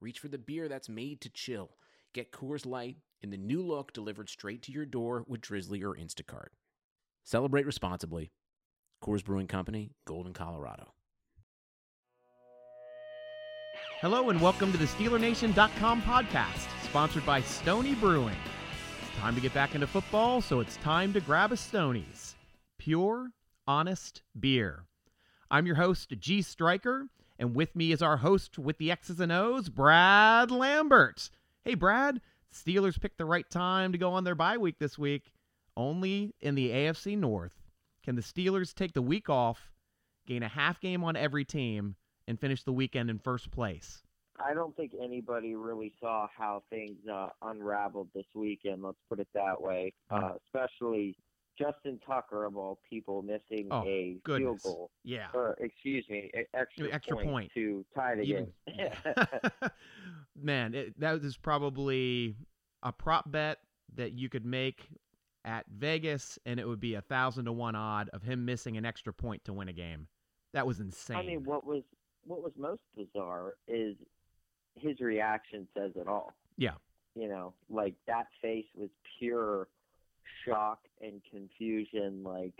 reach for the beer that's made to chill. Get Coors Light in the new look delivered straight to your door with Drizly or Instacart. Celebrate responsibly. Coors Brewing Company, Golden, Colorado. Hello and welcome to the SteelerNation.com podcast, sponsored by Stony Brewing. It's time to get back into football, so it's time to grab a Stonies. Pure, honest beer. I'm your host, G Striker, and with me is our host with the X's and O's, Brad Lambert. Hey, Brad, Steelers picked the right time to go on their bye week this week, only in the AFC North. Can the Steelers take the week off, gain a half game on every team, and finish the weekend in first place? I don't think anybody really saw how things uh, unraveled this weekend. Let's put it that way. Uh, especially Justin Tucker of all people missing Oh, a goodness. field goal, Yeah. or excuse me, extra, Extra point, point. to tie the Even- game. Man, it, that was probably a prop bet that you could make at Vegas, and it would be a thousand to one odd of him missing an extra point to win a game. That was insane. I mean, what was what was most bizarre is his reaction says it all. Yeah. You know, like that face was pure shock and confusion. Like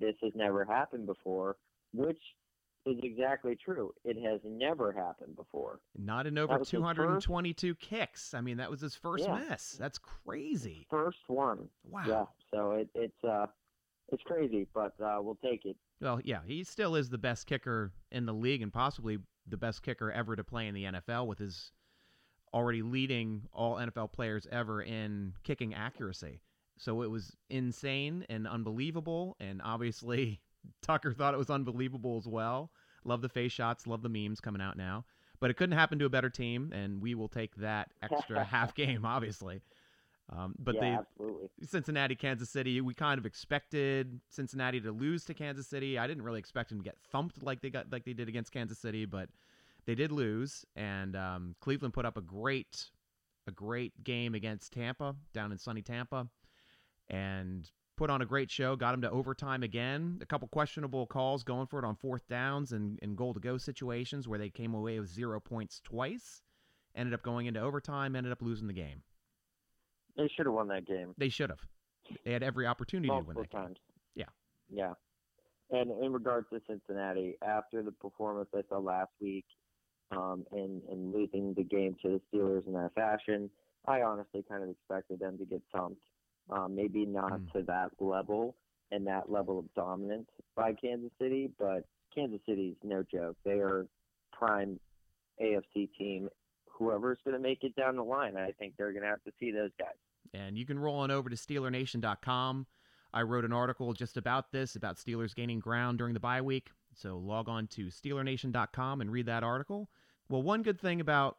this has never happened before, which is exactly true. It has never happened before. Not in over that was his 222 kicks. I mean, that was his first Yeah. miss. That's crazy. First one. Wow. Yeah. So it, it's uh, it's crazy, but uh, we'll take it. Well, yeah, he still is the best kicker in the league and possibly the best kicker ever to play in the NFL with his already leading all NFL players ever in kicking accuracy. So it was insane and unbelievable. And obviously, Tucker thought it was unbelievable as well. Love the face shots, love the memes coming out now. But it couldn't happen to a better team, and we will take that extra half game, obviously. Um, but yeah, they absolutely. Cincinnati, Kansas City. We kind of expected Cincinnati to lose to Kansas City. I didn't really expect them to get thumped like they got like they did against Kansas City, but they did lose. And um, Cleveland put up a great a great game against Tampa down in sunny Tampa, and put on a great show. Got them to overtime again. A couple questionable calls going for it on fourth downs and, and goal to go situations where they came away with zero points twice. Ended up going into overtime. Ended up losing the game. They should have won that game. They should have. They had every opportunity to win multiple that game. times. Yeah. Yeah. And in regards to Cincinnati, after the performance I saw last week, um, and and losing the game to the Steelers in that fashion, I honestly kind of expected them to get thumped. Um, maybe not Mm. to that level and that level of dominance by Kansas City, but Kansas City's no joke. They are prime AFC team. Whoever's going to make it down the line, I think they're going to have to see those guys. And you can roll on over to SteelerNation.com. I wrote an article just about this, about Steelers gaining ground during the bye week. So log on to SteelerNation.com and read that article. Well, one good thing about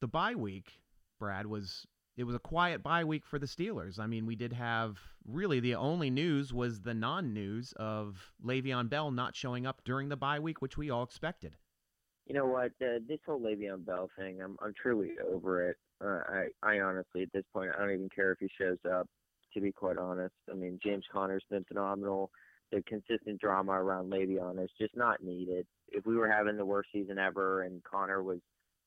the bye week, Brad, was it was a quiet bye week for the Steelers. I mean, we did have really the only news was the non news of Le'Veon Bell not showing up during the bye week, which we all expected. You know what? Uh, this whole Le'Veon Bell thing, I'm I'm truly over it. Uh, I I honestly at this point I don't even care if he shows up. To be quite honest, I mean James Conner's been phenomenal. The consistent drama around Le'Veon is just not needed. If we were having the worst season ever and Conner was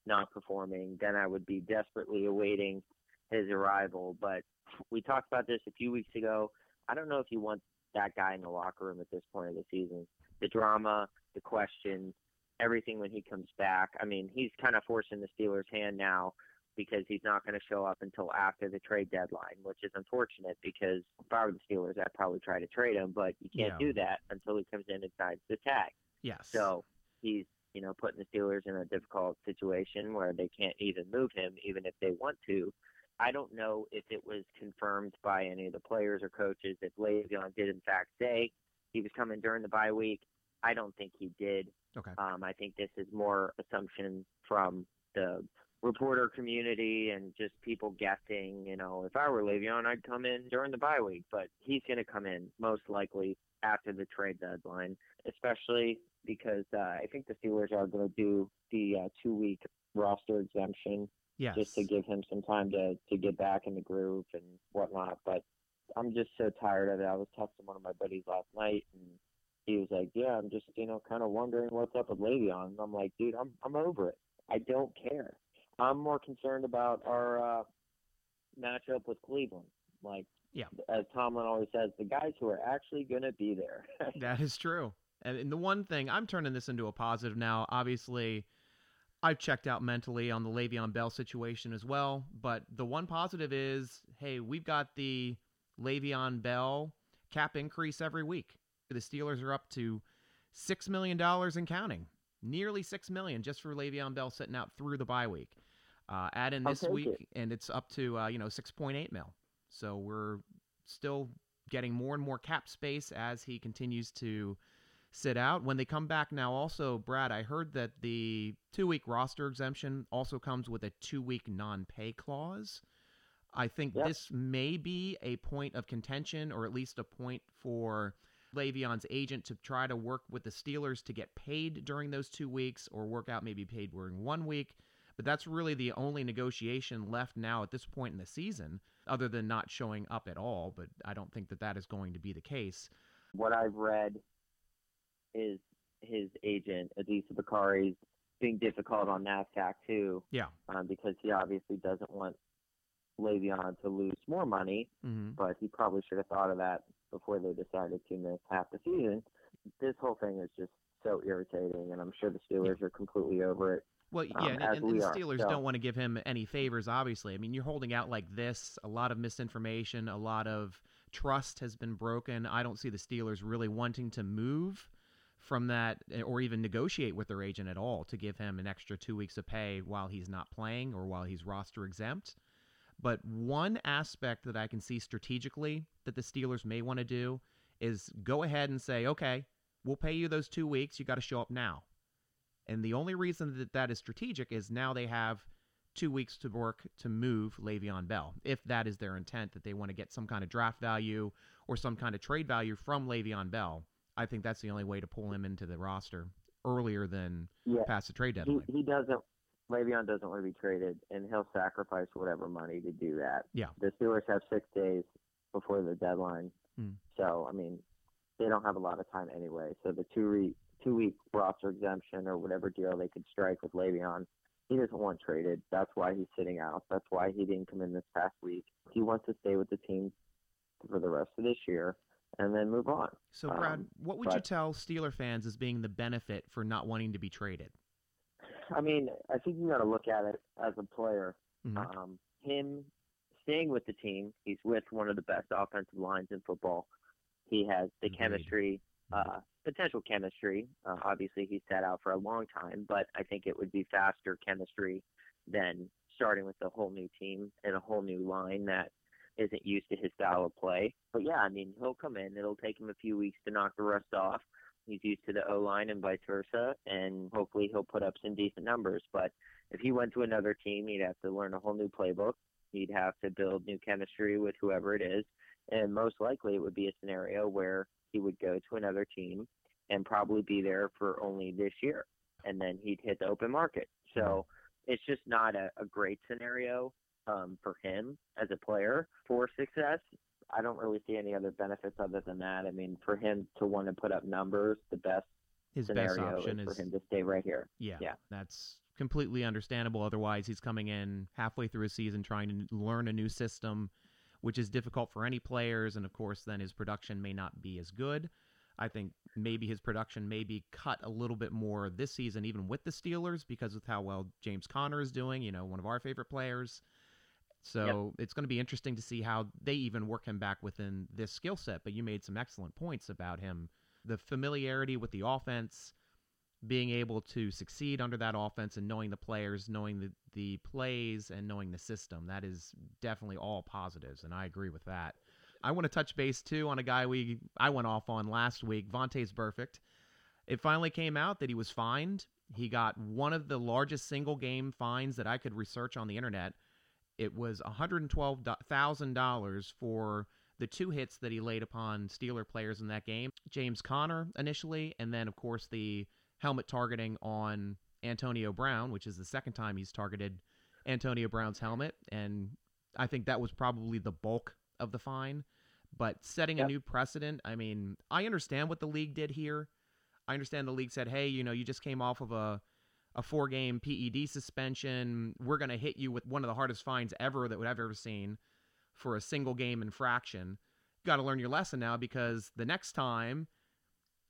not performing, then I would be desperately awaiting his arrival. But we talked about this a few weeks ago. I don't know if you want that guy in the locker room at this point of the season. The drama, the questions, everything when he comes back. I mean, he's kind of forcing the Steelers' hand now because he's not going to show up until after the trade deadline, which is unfortunate because if I were the Steelers, I'd probably try to trade him, but you can't Yeah. do that until he comes in and signs the tag. Yes. So he's, you know, putting the Steelers in a difficult situation where they can't even move him, even if they want to. I don't know if it was confirmed by any of the players or coaches if Le'Veon did in fact say he was coming during the bye week. I don't think he did. Okay. Um, I think this is more assumption from the reporter community and just people guessing. You know, if I were Le'Veon, I'd come in during the bye week, but he's going to come in most likely after the trade deadline, especially because uh, I think the Steelers are going to do the uh, two week roster exemption Yes. just to give him some time to to get back in the groove and whatnot. But I'm just so tired of it. I was texting one of my buddies last night, and he was like, "Yeah, I'm just you know kind of wondering what's up with Le'Veon." And I'm like, "Dude, I'm I'm over it. I don't care. I'm more concerned about our uh, matchup with Cleveland. Like, Yeah. as Tomlin always says, the guys who are actually going to be there." That is true. And the one thing, I'm turning this into a positive now. Obviously, I've checked out mentally on the Le'Veon Bell situation as well. But the one positive is hey, we've got the Le'Veon Bell cap increase every week. The Steelers are up to $6 million and counting. Nearly 6 million just for Le'Veon Bell sitting out through the bye week. Uh, add in this week, it. and it's up to, uh, you know, 6.8 mil. So we're still getting more and more cap space as he continues to sit out. When they come back now, also, Brad, I heard that the two week roster exemption also comes with a two week non pay clause. I think Yep. this may be a point of contention or at least a point for Le'Veon's agent to try to work with the Steelers to get paid during those two weeks or work out maybe paid during one week. But that's really the only negotiation left now at this point in the season, other than not showing up at all. But I don't think that that is going to be the case. what I've read is his agent Adisa Bakari's being difficult on NASDAQ too, Yeah. um, because he obviously doesn't want Le'Veon to lose more money, Mm-hmm. but he probably should have thought of that before they decided to miss half the season. This whole thing is just so irritating, and I'm sure the Steelers are completely over it. Well, um, yeah, and, and, we the are, Steelers so- don't want to give him any favors, obviously. I mean, you're holding out like this, a lot of misinformation, a lot of trust has been broken. I don't see the Steelers really wanting to move from that eh, or even negotiate with their agent at all to give him an extra two weeks of pay while he's not playing or while he's roster exempt. But one aspect that I can see strategically that the Steelers may want to do is go ahead and say, okay, we'll pay you those two weeks. You got to show up now. And the only reason that that is strategic is now they have two weeks to work to move Le'Veon Bell, if that is their intent, that they want to get some kind of draft value or some kind of trade value from Le'Veon Bell. I think that's the only way to pull him into the roster earlier than Yeah, past the trade he, deadline. he doesn't. Le'Veon doesn't want to be traded, and he'll sacrifice whatever money to do that. Yeah. The Steelers have six days before the deadline, Hmm. so I mean, they don't have a lot of time anyway. So the two re- two week roster exemption or whatever deal they could strike with Le'Veon, he doesn't want traded. That's why he's sitting out. That's why he didn't come in this past week. He wants to stay with the team for the rest of this year and then move on. So, Brad, um, what would you tell Steeler fans as being the benefit for not wanting to be traded? I mean, I think you got to look at it as a player. Mhm. Um, him staying with the team, he's with one of the best offensive lines in football. He has the Agreed. chemistry, uh, potential chemistry. Uh, obviously, he's sat out for a long time, but I think it would be faster chemistry than starting with a whole new team and a whole new line that isn't used to his style of play. But yeah, I mean, he'll come in. It'll take him a few weeks to knock the rust off. He's used to the O line and vice versa, and hopefully he'll put up some decent numbers. But if he went to another team, he'd have to learn a whole new playbook. He'd have to build new chemistry with whoever it is, and most likely it would be a scenario where he would go to another team and probably be there for only this year, and then he'd hit the open market. So it's just not a, a great scenario um, for him as a player for success. I don't really see any other benefits other than that. I mean, for him to want to put up numbers, the best His best option is is for him to stay right here. Yeah, Yeah. that's completely understandable. Otherwise, he's coming in halfway through a season trying to learn a new system, which is difficult for any players. And of course, then his production may not be as good. I think maybe his production may be cut a little bit more this season, even with the Steelers, because of how well James Conner is doing, you know, one of our favorite players. So it's going to be interesting to see how they even work him back within this skill set. But you made some excellent points about him. The familiarity with the offense, being able to succeed under that offense and knowing the players, knowing the, the plays, and knowing the system. That is definitely all positives, and I agree with that. I want to touch base too on a guy we I went off on last week, Vontaze Burfict. It finally came out that he was fined He got one of the largest single game fines that I could research on the internet. It was $112,000 for the two hits that he laid upon Steeler players in that game James Conner initially, and then, of course, the helmet targeting on Antonio Brown, which is the second time he's targeted Antonio Brown's helmet. And I think that was probably the bulk of the fine. But setting Yep. a new precedent, I mean, I understand what the league did here. I understand the league said, hey, you know, you just came off of a, a four game PED suspension. We're going to hit you with one of the hardest fines ever that I've ever seen for a single game infraction. Got to learn your lesson now because the next time,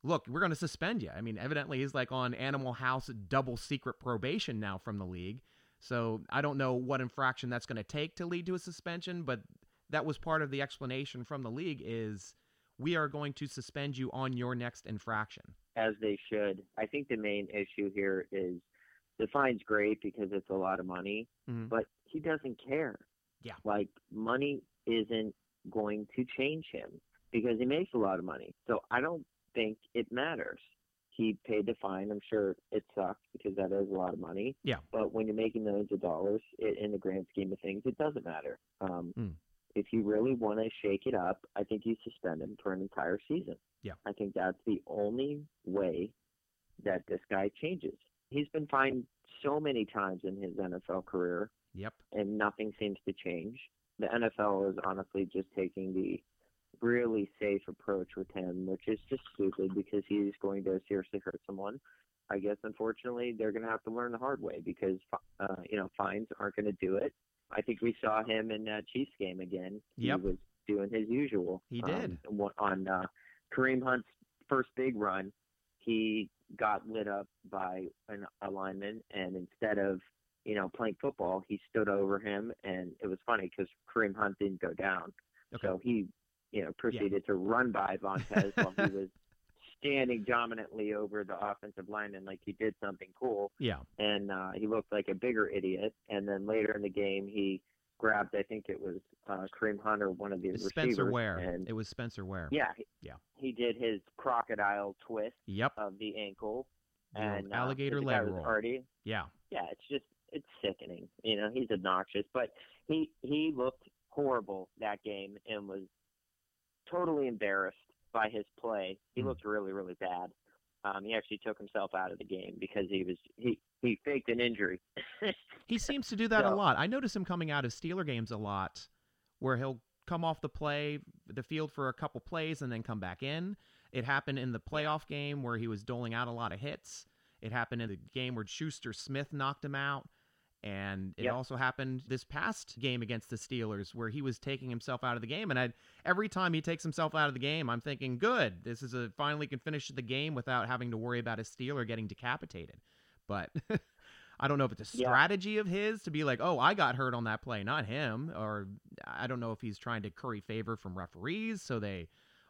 look, we're going to suspend you. I mean, evidently he's like on Animal House double secret probation now from the league. So I don't know what infraction that's going to take to lead to a suspension, but that was part of the explanation from the league is we are going to suspend you on your next infraction. As they should. I think the main issue here is the fine's great because it's a lot of money, Mhm. but he doesn't care. Yeah. Like money isn't going to change him because he makes a lot of money. So I don't think it matters. He paid the fine. I'm sure it sucks because that is a lot of money. Yeah. But when you're making millions of dollars, it, in the grand scheme of things, it doesn't matter. Um, Mm. If you really want to shake it up, I think you suspend him for an entire season. Yeah. I think that's the only way that this guy changes. He's been fined so many times in his NFL career, Yep. and nothing seems to change. The NFL is honestly just taking the really safe approach with him, which is just stupid because he's going to seriously hurt someone. I guess unfortunately they're going to have to learn the hard way because uh, you know fines aren't going to do it. I think we saw him in that Chiefs game again. Yep. He was doing his usual. He did. Um, on uh, Kareem Hunt's first big run, he got lit up by an, a lineman, and instead of you know playing football, he stood over him, and it was funny because Kareem Hunt didn't go down, Okay. so he you know proceeded to run by Vontaze while he was standing dominantly over the offensive lineman like he did something cool Yeah. and uh, he looked like a bigger idiot. And then later in the game, he grabbed, I think it was uh, Kareem Hunt or one of the receivers. Spencer Ware. And It was Spencer Ware. yeah, he, Yeah. he did his crocodile twist Yep. of the ankle The and uh, alligator guy leg roll. already Yeah. yeah, it's just it's sickening. You know, he's obnoxious, but he he looked horrible that game and was totally embarrassed by his play. He Hmm. looked really really bad. Um, he actually took himself out of the game because he was he he faked an injury. He seems to do that a lot. I notice him coming out of Steeler games a lot, where he'll come off the play, the field for a couple plays, and then come back in. It happened in the playoff game where he was doling out a lot of hits. It happened in the game where Schuster Smith knocked him out. And it Yep. also happened this past game against the Steelers where he was taking himself out of the game. And I, every time he takes himself out of the game, I'm thinking, good, this is a finally can finish the game without having to worry about a Steeler getting decapitated. But I don't know if it's a Yeah. strategy of his to be like, oh, I got hurt on that play, not him. Or I don't know if he's trying to curry favor from referees so they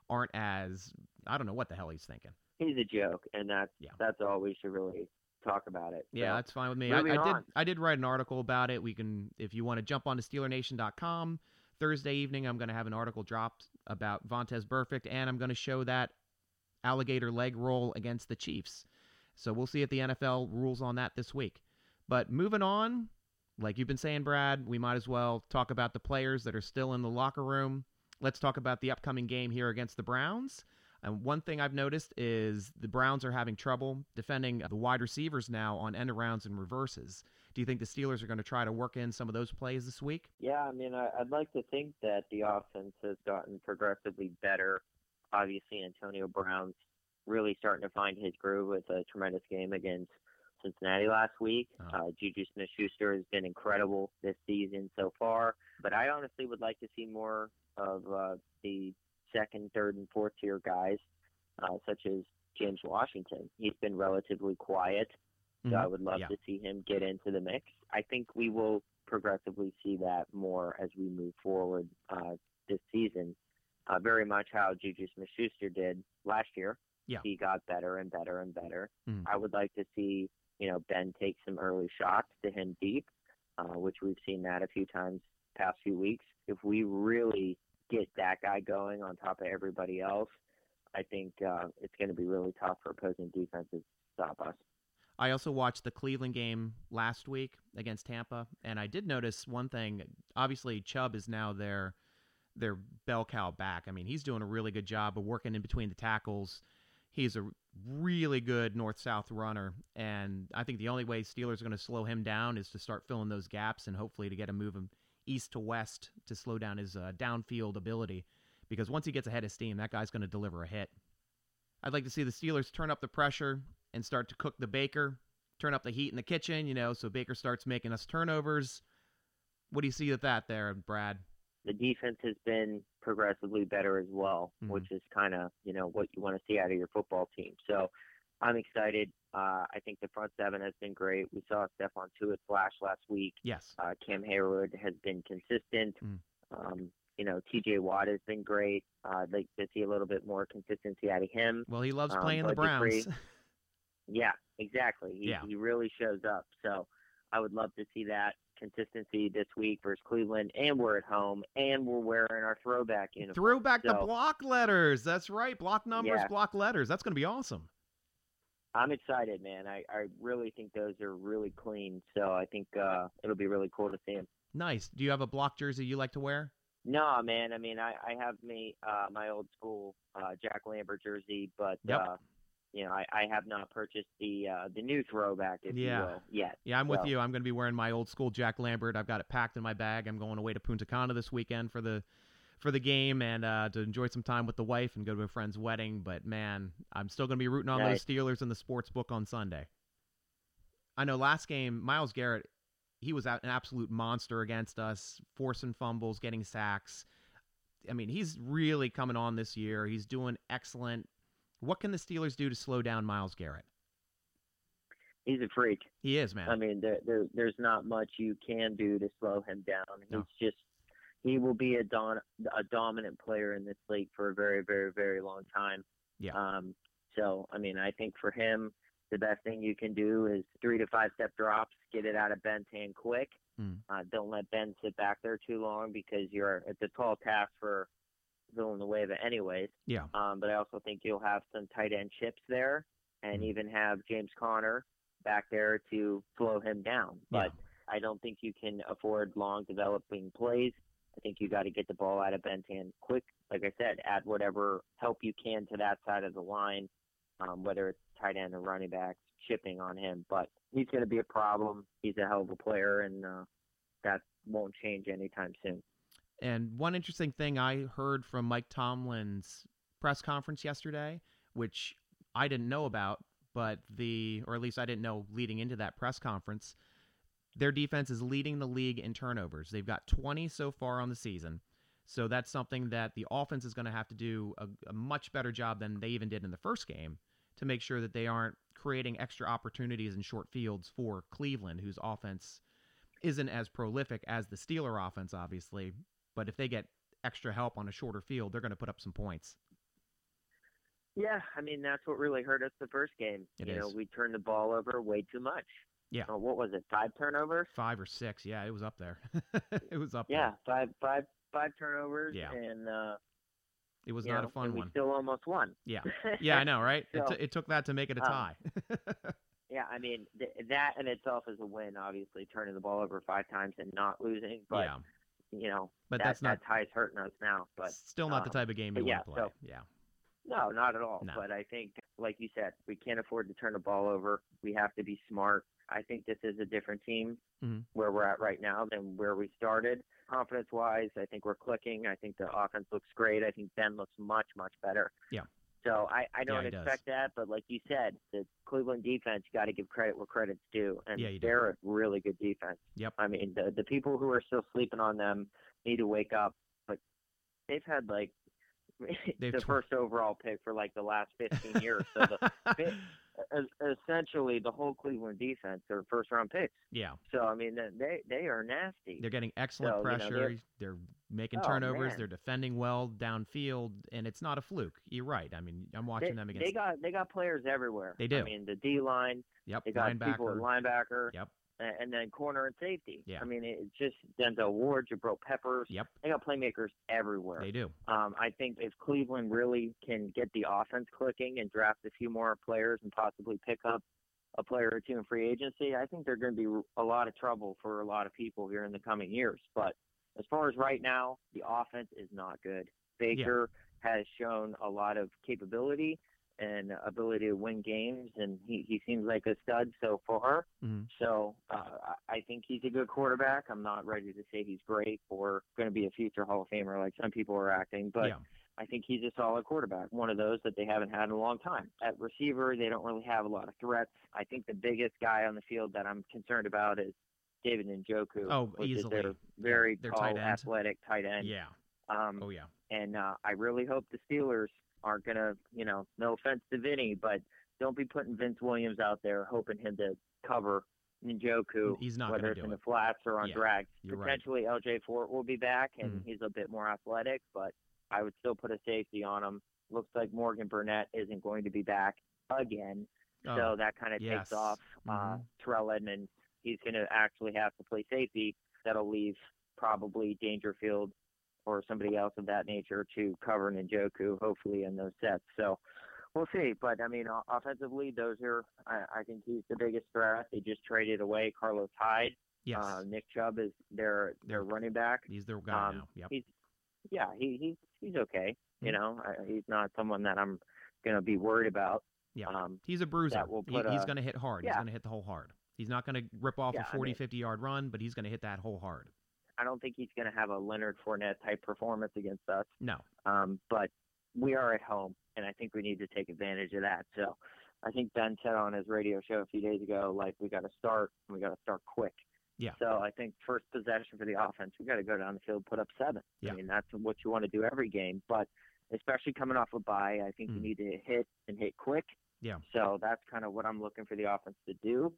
aren't as, I don't know what the hell he's thinking. he's a joke, and that's Yeah. that's all we should really talk about it. Yeah, So, that's fine with me. I, I did. I did write an article about it. We can if you want to jump onto SteelerNation.com Thursday evening. I'm going to have an article dropped about Vontaze Burfict, and I'm going to show that alligator leg roll against the Chiefs. So we'll see if the NFL rules on that this week. But moving on, like you've been saying, Brad, we might as well talk about the players that are still in the locker room. Let's talk about the upcoming game here against the Browns. And one thing I've noticed is the Browns are having trouble defending the wide receivers now on end arounds and reverses. Do you think the Steelers are going to try to work in some of those plays this week? Yeah, I mean, I'd like to think that the offense has gotten progressively better. Obviously, Antonio Brown's really starting to find his groove with a tremendous game against Cincinnati last week. Oh. Uh, Juju Smith-Schuster has been incredible this season so far, but I honestly would like to see more of uh, the second, third, and fourth tier guys, uh, such as James Washington. He's been relatively quiet. So I would love Mm-hmm. Yeah. to see him get into the mix. I think we will progressively see that more as we move forward uh, this season. Uh, very much how Juju Smith-Schuster did last year. Yeah. He got better and better and better. Mhm. I would like to see, you know, Ben take some early shots to him deep, uh, which we've seen that a few times past few weeks. If we really get that guy going on top of everybody else, I think uh, it's going to be really tough for opposing defenses to stop us. I also watched the Cleveland game last week against Tampa, and I did notice one thing. Obviously, Chubb is now their their bell cow back. I mean, he's doing a really good job of working in between the tackles. He's a really good north south runner, and I think the only way Steelers are going to slow him down is to start filling those gaps and hopefully to get him moving east to west to slow down his uh, downfield ability. Because once he gets ahead of steam, that guy's going to deliver a hit. I'd like to see the Steelers turn up the pressure and start to cook the Baker, turn up the heat in the kitchen, you know, so Baker starts making us turnovers. What do you see with that there, Brad? The defense has been progressively better as well, Mhm. which is kind of you know what you want to see out of your football team. So I'm excited. Uh, I think the front seven has been great. We saw Stephon Tuitt flash last week. Yes. Uh, Cam Heyward has been consistent. Mm. Um, you know, T.J. Watt has been great. Uh, I'd like to see a little bit more consistency out of him. Well, he loves Um, playing the Bud Browns. Yeah, exactly. He, Yeah. he really shows up. So I would love to see that consistency this week versus Cleveland, and we're at home, and we're wearing our throwback uniform. Throwback the So block letters. That's right. Block numbers, Yeah. block letters. That's going to be awesome. I'm excited, man. I, I really think those are really clean. So I think uh, it'll be really cool to see them. Nice. Do you have a block jersey you like to wear? No, man. I mean, I, I have me uh, my old school uh, Jack Lambert jersey, but Yep. uh, you know, I, I have not purchased the uh, the new throwback, if Yeah. you will, yet. Yeah, I'm with you. I'm going to be wearing my old school Jack Lambert. I've got it packed in my bag. I'm going away to Punta Cana this weekend for the for the game and uh, to enjoy some time with the wife and go to a friend's wedding. But man, I'm still going to be rooting on Nice. those Steelers in the sports book on Sunday. I know last game, Myles Garrett, he was an absolute monster against us, forcing fumbles, getting sacks. I mean, he's really coming on this year. He's doing excellent. What can the Steelers do to slow down Myles Garrett? He's a freak. He is, man. I mean, there, there there's not much you can do to slow him down. He's No. just he will be a don a dominant player in this league for a very very very long time. Yeah. Um. So I mean, I think for him, the best thing you can do is three to five step drops, get it out of Ben's hand quick. Mm. Uh, don't let Ben sit back there too long because you're it's a tall task for Villanueva anyways. Yeah. Um, but I also think you'll have some tight end chips there, and Mm. even have James Conner back there to slow him down. Yeah. But I don't think you can afford long developing plays. I think you got to get the ball out of Ben's hand quick. Like I said, add whatever help you can to that side of the line, um, whether it's tight end or running backs, chipping on him. But he's going to be a problem. He's a hell of a player, and uh, that won't change anytime soon. And one interesting thing I heard from Mike Tomlin's press conference yesterday, which I didn't know about, but the, or at least I didn't know leading into that press conference, their defense is leading the league in turnovers. They've got 20 so far on the season. So that's something that the offense is going to have to do a, a much better job than they even did in the first game to make sure that they aren't creating extra opportunities in short fields for Cleveland, whose offense isn't as prolific as the Steeler offense, obviously. But if they get extra help on a shorter field, they're going to put up some points. Yeah, I mean that's what really hurt us the first game. It you know, we turned the ball over way too much. Yeah. Uh, what was it? Five turnovers? Five or six, yeah, it was up there. it was up Yeah, there. five, five, five turnovers. Yeah. And uh, It was not know, a fun and we still almost won. Yeah, yeah, I know, right? It, t- it took that to make it a um, tie. Yeah, I mean th- that in itself is a win. Obviously, turning the ball over five times and not losing. But yeah, you know, but that, that's not that tie's hurting us now. But still not the um, type of game you yeah, want to play. so- yeah, No, not at all. No. But I think, like you said, we can't afford to turn the ball over. We have to be smart. I think this is a different team Mhm. where we're at right now than where we started. Confidence wise, I think we're clicking. I think the offense looks great. I think Ben looks much, much better. Yeah. So I, I don't does. expect that, but like you said, the Cleveland defense got to give credit where credit's due, and Yeah, they're a really good defense. Yep. I mean, the the people who are still sleeping on them need to wake up. But they've had like They've the tw- first overall pick for like the last 15 years. So the, essentially, the whole Cleveland defense are first round picks. yeah. So I mean, they they are nasty. They're getting excellent So, you know, pressure. they're- they're, making Oh, turnovers. man. They're defending well downfield, and it's not a fluke. You're right. I mean, I'm watching they, them against. they got they got players everywhere. They do. I mean, the D line. yep, They got people at linebacker. linebacker. Yep. And then corner and safety. Yeah. I mean, it's just Denzel Ward, Jabril Peppers. Yep, They got playmakers everywhere. they do. Um, I think if Cleveland really can get the offense clicking and draft a few more players and possibly pick up a player or two in free agency, I think they're going to be a lot of trouble for a lot of people here in the coming years. But as far as right now, the offense is not good. Baker yeah. has shown a lot of capability and ability to win games, and he, he seems like a stud so far. Mm-hmm. So uh, I think he's a good quarterback. I'm not ready to say he's great or going to be a future Hall of Famer like some people are acting, but. Yeah. I think he's a solid quarterback, one of those that they haven't had in a long time. At receiver, they don't really have a lot of threats. I think the biggest guy on the field that I'm concerned about is David Njoku. Oh, easily. They're very yeah, tall, tight athletic tight end. Yeah. Um, oh yeah. And uh, I really hope the Steelers aren't gonna, you know, no offense to Vinny, but don't be putting Vince Williams out there hoping him to cover Njoku, he's not whether it's in it. the flats or on yeah, drag. Potentially, right. LJ Fort will be back, and mm-hmm. he's a bit more athletic, but I would still put a safety on him. Looks like Morgan Burnett isn't going to be back again, oh, so that kind of yes. takes off uh, mm-hmm. Terrell Edmunds. He's going to actually have to play safety. That'll leave probably Dangerfield or somebody else of that nature to cover Njoku, hopefully in those sets. So we'll see. But I mean, offensively, those are I, I think he's the biggest threat. They just traded away Carlos Hyde. Yes. Uh, Nick Chubb is their their running back. He's their guy um, now. Yep. He's yeah, he he's he's okay. Mm-hmm. You know, I, he's not someone that I'm gonna be worried about. Yeah, um, he's a bruiser. He, he's going to hit hard. Yeah. He's going to hit the hole hard. He's not going to rip off yeah, a 40, I mean, 50 yard run, but he's going to hit that hole hard. I don't think he's going to have a Leonard Fournette type performance against us. No. Um, but we are at home, and I think we need to take advantage of that. So I think Ben said on his radio show a few days ago, like, we got to start, and we got to start quick. Yeah. So I think first possession for the offense, we got to go down the field, put up seven. Yeah. I mean, that's what you want to do every game. But especially coming off a bye, I think mm. you need to hit and hit quick. Yeah. So that's kind of what I'm looking for the offense to do.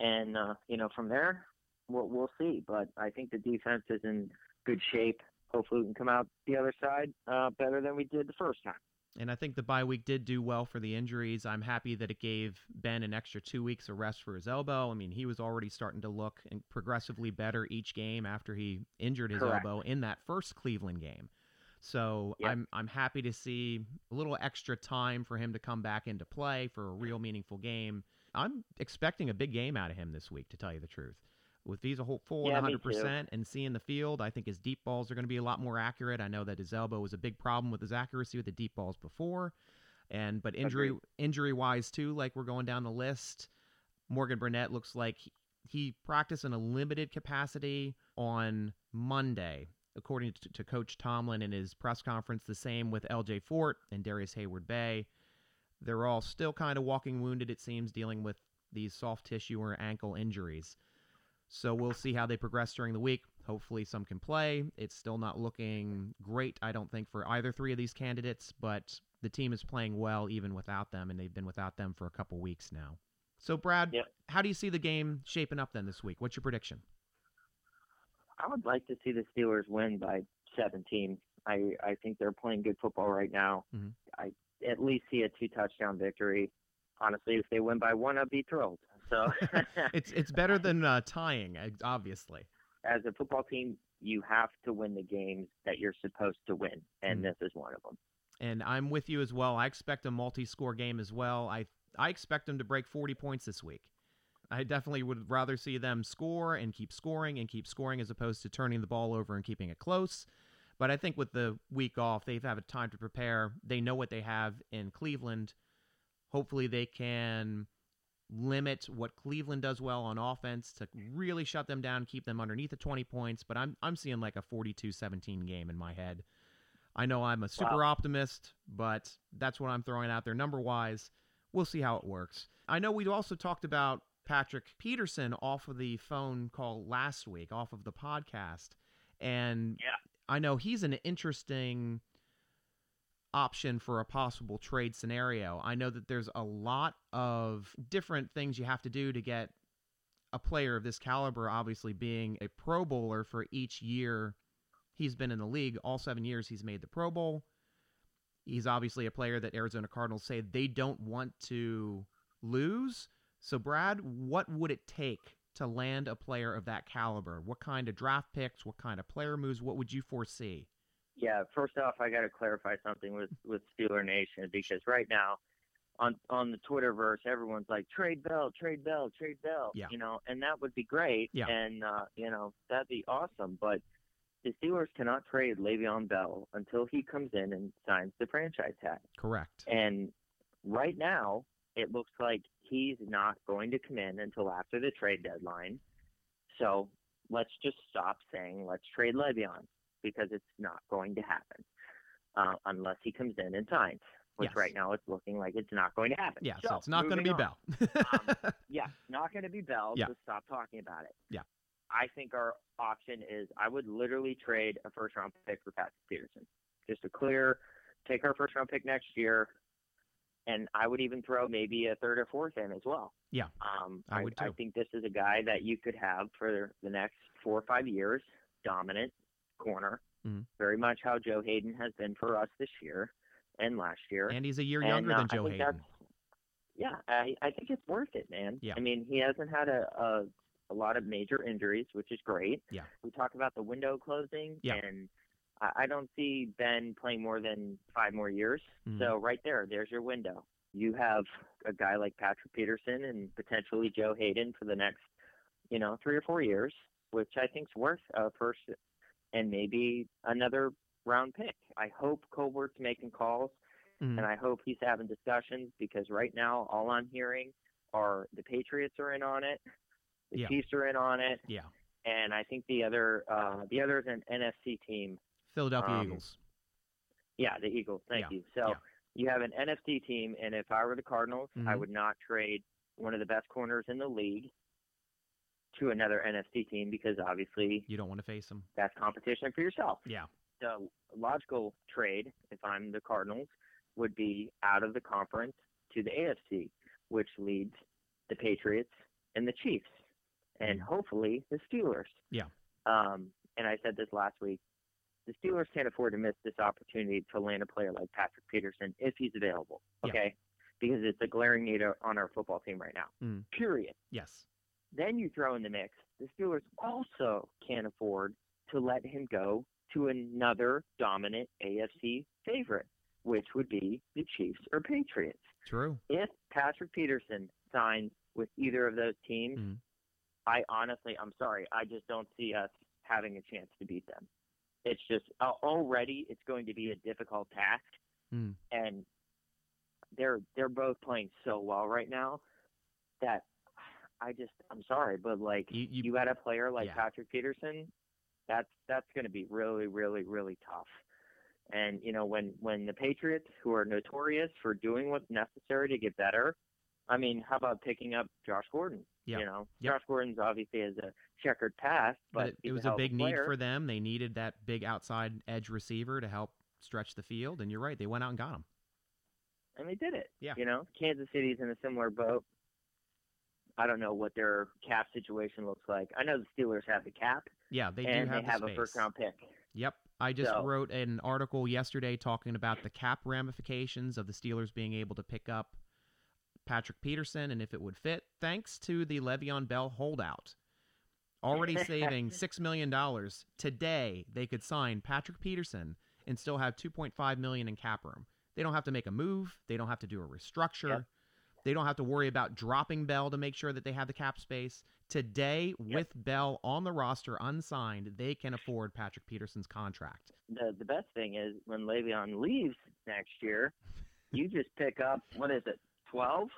And, uh, you know, from there, we'll, we'll see. But I think the defense is in good shape. Hopefully, we can come out the other side uh, better than we did the first time. And I think the bye week did do well for the injuries. I'm happy that it gave Ben an extra two weeks of rest for his elbow. I mean, he was already starting to look progressively better each game after he injured his Correct. elbow in that first Cleveland game. So yep. I'm I'm happy to see a little extra time for him to come back into play for a real meaningful game. I'm expecting a big game out of him this week, to tell you the truth with Visa Holt full yeah, 100% and seeing the field, I think his deep balls are going to be a lot more accurate. I know that his elbow was a big problem with his accuracy with the deep balls before. And but injury injury wise too, like we're going down the list, Morgan Burnett looks like he, he practiced in a limited capacity on Monday, according to, to Coach Tomlin in his press conference. The same with L.J. Fort and Darrius Heyward-Bey. They're all still kind of walking wounded, it seems, dealing with these soft tissue or ankle injuries. So we'll see how they progress during the week. Hopefully, some can play. It's still not looking great, I don't think, for either three of these candidates, but the team is playing well even without them, and they've been without them for a couple weeks now. So, Brad, yep. how do you see the game shaping up then this week? What's your prediction? I would like to see the Steelers win by 17. I, I think they're playing good football right now. Mm-hmm. I at least see a two touchdown victory. Honestly, if they win by one, I'd be thrilled. So it's it's better than uh, tying, obviously. As a football team, you have to win the games that you're supposed to win, and mm. this is one of them. And I'm with you as well. I expect a multi-score game as well. I I expect them to break 40 points this week. I definitely would rather see them score and keep scoring and keep scoring as opposed to turning the ball over and keeping it close. But I think with the week off, they've had time to prepare. They know what they have in Cleveland. Hopefully, they can limit what Cleveland does well on offense to really shut them down, keep them underneath the 20 points, but I'm I'm seeing like a 42-17 game in my head. I know I'm a super wow. optimist, but that's what I'm throwing out there number wise. We'll see how it works. I know we also talked about Patrick Peterson off of the phone call last week, off of the podcast. And yeah. I know he's an interesting option for a possible trade scenario. I know that there's a lot of different things you have to do to get a player of this caliber, obviously being a Pro Bowler for each year he's been in the league. All seven years he's made the Pro Bowl. He's obviously a player that Arizona Cardinals say they don't want to lose. So, Brad, what would it take to land a player of that caliber? What kind of draft picks? What kind of player moves? What would you foresee? Yeah, first off, I got to clarify something with with Steeler Nation because right now, on on the Twitterverse, everyone's like trade Bell, trade Bell, trade Bell. Yeah. You know, and that would be great. Yeah. And uh, you know, that'd be awesome. But the Steelers cannot trade Le'Veon Bell until he comes in and signs the franchise tag. Correct. And right now, it looks like he's not going to come in until after the trade deadline. So let's just stop saying let's trade Le'Veon because it's not going to happen uh, unless he comes in and signs. Which Yes. right now it's looking like it's not going to happen. Yeah, so, it's not going to be on. Bell. Yeah, not going to be Bell. Yeah. So stop talking about it. Yeah. I think our option is I would literally trade a first round pick for Patrick Peterson. Just a clear, take our first round pick next year, and I would even throw maybe a third or fourth in as well. Yeah, Um, I would I think this is a guy that you could have for the next four or five years, dominant corner, Mhm. very much how Joe Haden has been for us this year and last year. and he's a year And, younger uh, than Joe Haden. Yeah, I, I think it's worth it, man. Yeah. I mean, he hasn't had a, a a lot of major injuries, which is great. Yeah. We talk about the window closing, Yeah. and I, I don't see Ben playing more than five more years. Mhm. So right there, there's your window. You have a guy like Patrick Peterson and potentially Joe Haden for the next, you know, three or four years, which I think's worth a first and maybe another round pick. I hope Colbert's making calls Mhm. and I hope he's having discussions because right now all I'm hearing are the Patriots are in on it, the Yeah. Chiefs are in on it, yeah, and I think the other uh, the other is an NFC team. Philadelphia um, Eagles. Yeah, the Eagles. Thank Yeah, you. So yeah. you have an NFC team, and if I were the Cardinals, I Mhm. would not trade one of the best corners in the league to another NFC team because obviously You don't want to face them. that's competition for yourself. Yeah, the logical trade, if I'm the Cardinals, would be out of the conference to the AFC, which leads the Patriots and the Chiefs, and hopefully the Steelers. Yeah. Um, and I said this last week. The Steelers can't afford to miss this opportunity to land a player like Patrick Peterson if he's available. Yeah. Okay. Because it's a glaring need on our football team right now. Mm. Period. yes, Then you throw in the mix, the Steelers also can't afford to let him go to another dominant AFC favorite, which would be the Chiefs or Patriots. true. If Patrick Peterson signs with either of those teams, Mhm. I honestly, I'm sorry, I just don't see us having a chance to beat them. It's just uh, already it's going to be a difficult task, Mm. and they're they're both playing so well right now that I just I'm sorry, but like You, you, you got a player like yeah. Patrick Peterson, that's that's going to be really, really, really tough. And you know, when when the Patriots, who are notorious for doing what's necessary to get better, I mean, how about picking up Josh Gordon? Yeah. You know, Yep. Josh Gordon's obviously has a checkered past, but, but it, it was a big need for them. They needed that big outside edge receiver to help stretch the field, and you're right. They went out and got him. and they did it. Yeah. You know, Kansas City's in a similar boat. I don't know what their cap situation looks like. I know the Steelers have the cap, Yeah, they do have and they the have space. a first round pick. Yep. I just So- wrote an article yesterday talking about the cap ramifications of the Steelers being able to pick up Patrick Peterson and if it would fit, thanks to the Le'Veon Bell holdout. Already saving $6 million. Today, they could sign Patrick Peterson and still have 2.5 million in cap room. They don't have to make a move. They don't have to do a restructure. Yep. They don't have to worry about dropping Bell to make sure that they have the cap space. Today, with Bell on the roster unsigned, they can afford Patrick Peterson's contract. the the best thing is when Le'Veon leaves next year, you just pick up what is it, twelve?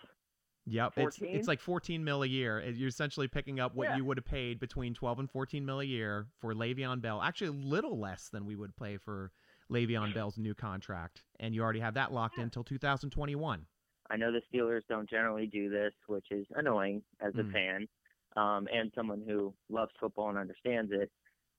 Yep, it's 14? it's like 14 mil a year. You're essentially picking up what Yeah. you would have paid between 12 and 14 mil a year for Le'Veon Bell. Actually, a little less than we would pay for Le'Veon Bell's new contract, and you already have that locked in until 2021. I know the Steelers don't generally do this, which is annoying as a Mm. fan um, and someone who loves football and understands it.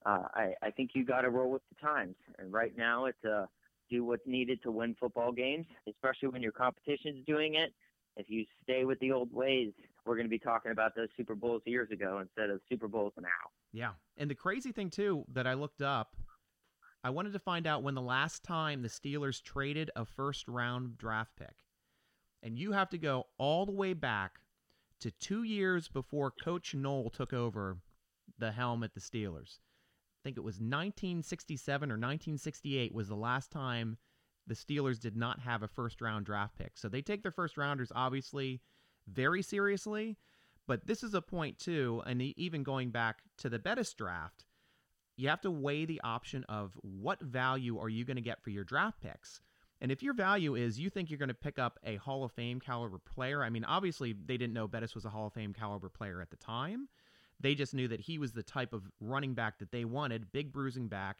Uh, I, I think you got to roll with the times. And right now, it's uh, do what's needed to win football games, especially when your competition's doing it. If you stay with the old ways, we're going to be talking about those Super Bowls years ago instead of Super Bowls now. Yeah. And the crazy thing too that I looked up, I wanted to find out when the last time the Steelers traded a first round draft pick. And you have to go all the way back to 2 years before coach Noll took over the helm at the Steelers. I think it was 1967 or 1968 was the last time the Steelers did not have a first round draft pick. So they take their first rounders obviously very seriously. But this is a point too, and even going back to the Bettis draft, you have to weigh the option of what value are you going to get for your draft picks. And if your value is you think you're going to pick up a Hall of Fame caliber player, I mean, obviously they didn't know Bettis was a Hall of Fame caliber player at the time. They just knew that he was the type of running back that they wanted big bruising back,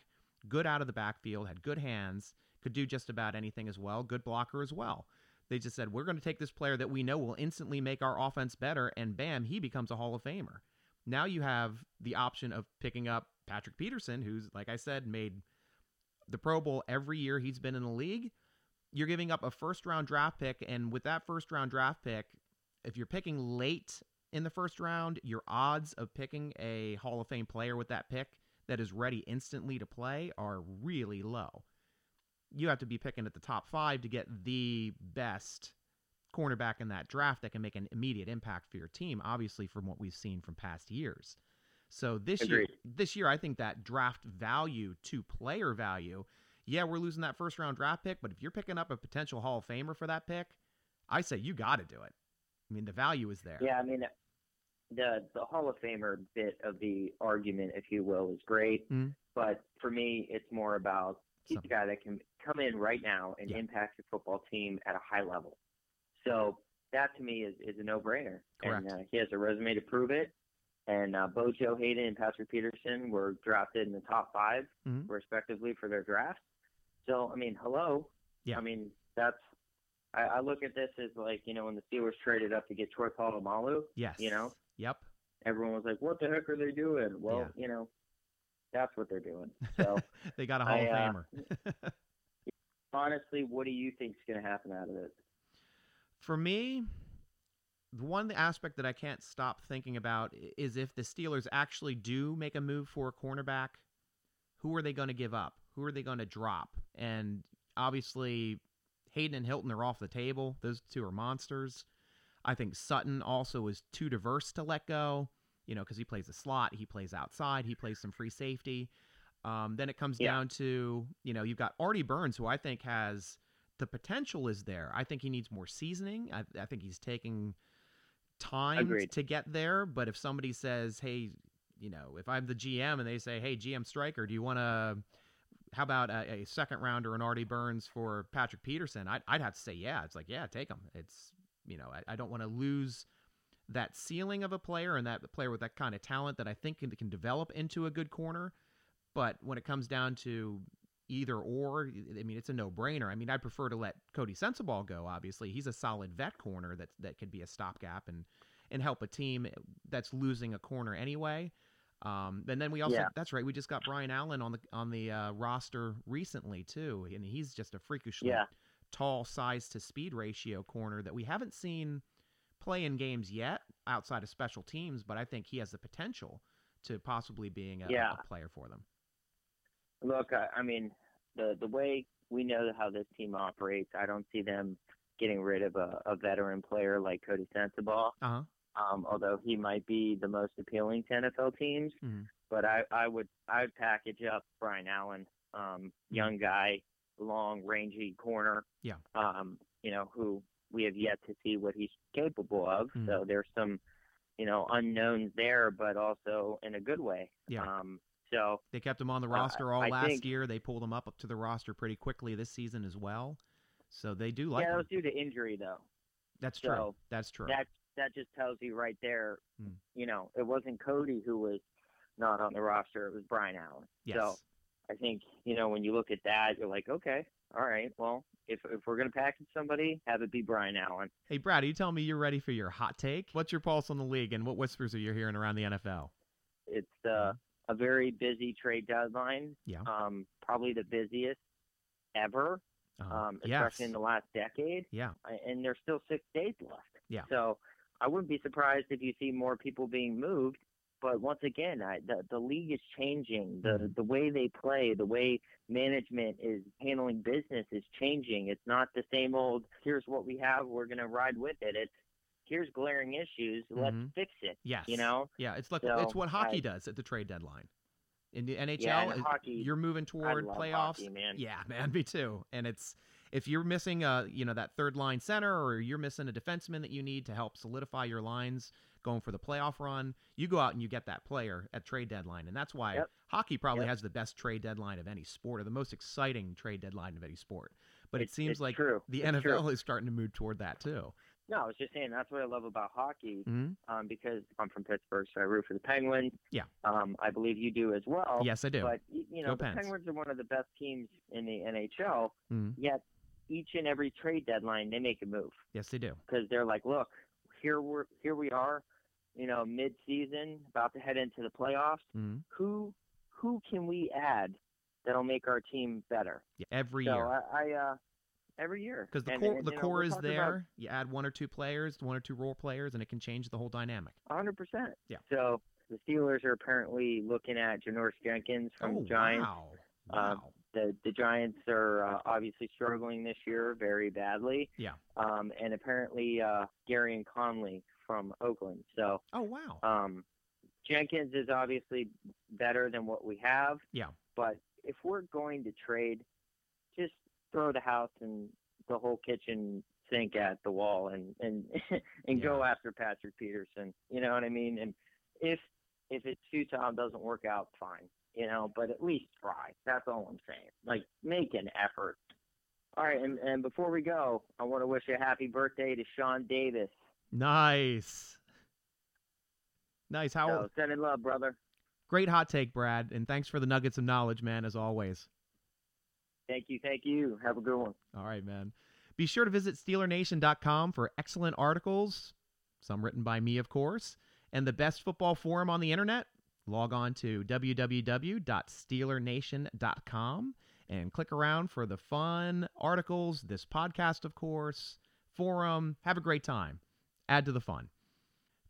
good out of the backfield, had good hands, could do just about anything as well, good blocker as well. They just said, we're going to take this player that we know will instantly make our offense better, and bam, he becomes a Hall of Famer. Now you have the option of picking up Patrick Peterson, who's, like I said, made the Pro Bowl every year he's been in the league. You're giving up a first round draft pick, and with that first round draft pick, if you're picking late in the first round, your odds of picking a Hall of Fame player with that pick that is ready instantly to play are really low you have to be picking at the top five to get the best cornerback in that draft that can make an immediate impact for your team. Obviously, from what we've seen from past years. So this Agreed. year, this year, I think that draft value to player value. Yeah, we're losing that first round draft pick, but if you're picking up a potential Hall of Famer for that pick, I say you got to do it. I mean, the value is there. Yeah, I mean, the the Hall of Famer bit of the argument, if you will, is great. Mhm. But for me, it's more about he's a guy that can come in right now and Yeah. impact your football team at a high level. So that to me is, is a no brainer. Correct. And uh, he has a resume to prove it. And uh, Bojo Haden and Patrick Peterson were drafted in the top 5 Mhm. respectively, for their drafts. So I mean, hello. Yeah. I mean, that's. I, I look at this as like you know when the Steelers traded up to get Troy Polamalu, Yes. You know? Yep. everyone was like, "What the heck are they doing?" Well, Yeah. you know, that's what they're doing. So they got a Hall I, of uh, Famer. honestly, what do you think's going to happen out of it? For me, the one aspect that I can't stop thinking about is if the Steelers actually do make a move for a cornerback, who are they going to give up? Who are they going to drop? And obviously, Haden and Hilton are off the table. Those two are monsters. I think Sutton also is too diverse to let go, you know, because he plays a slot, he plays outside, he plays some free safety. Um, then it comes Yeah. down to, you know, you've got Artie Burns, who I think has the potential is there. I think he needs more seasoning. I, I think he's taking time Agreed. to get there. But if somebody says, hey, you know, if I'm the GM and they say, hey, GM Striker, do you want to, how about a, a second rounder and Artie Burns for Patrick Peterson? I'd, I'd have to say, yeah. It's like, yeah, take him. It's, you know, I, I don't want to lose that ceiling of a player and that player with that kind of talent that I think can, can develop into a good corner. But when it comes down to either or, I mean, it's a no brainer. I mean, I'd prefer to let Coty Sensabaugh go. Obviously, he's a solid vet corner that that could be a stopgap and and help a team that's losing a corner anyway. Um, and then we also Yeah. that's right, we just got Brian Allen on the on the uh, roster recently too, and he's just a freakishly Yeah. tall size to speed ratio corner that we haven't seen play in games yet outside of special teams, but I think he has the potential to possibly being a, Yeah. a player for them. Look, I, I mean, the the way we know how this team operates, I don't see them getting rid of a, a veteran player like Coty Sensabaugh. Uh huh. Um, although he might be the most appealing to NFL teams, Mhm. but I, I would I would package up Brian Allen, um, young guy, long, rangy corner. Yeah. Um, you know who we have yet to see what he's capable of. Mhm. So there's some, you know, unknowns there, but also in a good way. Yeah. Um, so They kept him on the Uh, roster all last think- year. They pulled him up up to the roster pretty quickly this season as well. So they do like yeah, that was due to injury though. That's true. That's true. That that just tells you right there. Hmm. You know, it wasn't Coty who was not on the roster; it was Brian Allen. yes. So I think you know when you look at that, you're like, okay, all right. Well, if if we're gonna package somebody, have it be Brian Allen. Hey, Brad, are you telling me you're ready for your hot take? What's your pulse on the league and what whispers are you hearing around the NFL? It's uh, a very busy trade deadline. Yeah. Um, probably the busiest ever, Uh, um, yes. especially in the last decade. Yeah. And there's still six days left. Yeah. So I wouldn't be surprised if you see more people being moved. But once again, I, the the league is changing. The Mhm. the way they play, the way management is handling business is changing. It's not the same old. Here's what we have. We're gonna ride with it. It's here's glaring issues. Let's Mhm. fix it. Yes. You know. Yeah, it's like So, it's what hockey I- does at the trade deadline. In the NHL, Yeah, hockey, you're moving toward playoffs. hockey, man. Yeah, man, me too. And it's if you're missing a you know that third line center or you're missing a defenseman that you need to help solidify your lines going for the playoff run, you go out and you get that player at trade deadline, and that's why Yep. hockey probably Yep. has the best trade deadline of any sport or the most exciting trade deadline of any sport. But it It's- seems like true. the It's NFL true. is starting to move toward that too. No, I was just saying that's what I love about hockey. hmm Um, because I'm from Pittsburgh, so I root for the Penguins. Yeah. Um, I believe you do as well. yes, I do. But you know, Go the Pens. Penguins are one of the best teams in the NHL. Mhm. Yet each and every trade deadline, they make a move Yes, they do. because they're like, look, here we're here we are, you know, mid-season, about to head into the playoffs. hmm Who who can we add that'll make our team better? Yeah, every so year. I, I uh, every year Because the And- core, and, the you know, core is there. about You add one or two players, one or two role players, and it can change the whole dynamic. hundred percent. Yeah. So the Steelers are apparently looking at Janoris Jenkins from oh the Giants. wow! Uh, Wow. The the Giants are uh, obviously struggling this year very badly. Yeah. Um, and apparently uh, Gareon Conley from Oakland. So oh wow! um, Jenkins is obviously better than what we have. Yeah. But if we're going to trade, just throw the house and the whole kitchen sink at the wall and and and go after Patrick Peterson. You know what I mean? And if if it's futile doesn't work out, fine. You know, but at least try. That's all I'm saying. Like make an effort. All right, and, and before we go, I want to wish a happy birthday to Sean Davis. Nice, nice. How So send in love, brother. great hot take, Brad, and thanks for the nuggets of knowledge, man, as always. Thank you, thank you. Have a good one. All right, man. Be sure to visit SteelerNation.com for excellent articles, some written by me, of course, and the best football forum on the internet. Log on to www.steelernation.com and click around for the fun articles, this podcast, of course, forum. Have a great time. Add to the fun.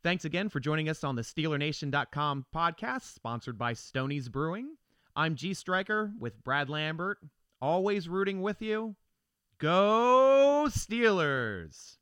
Thanks again for joining us on the SteelerNation.com podcast, sponsored by Stoney's Brewing. I'm G Striker with Brad Lambert, always rooting with you. Go Steelers!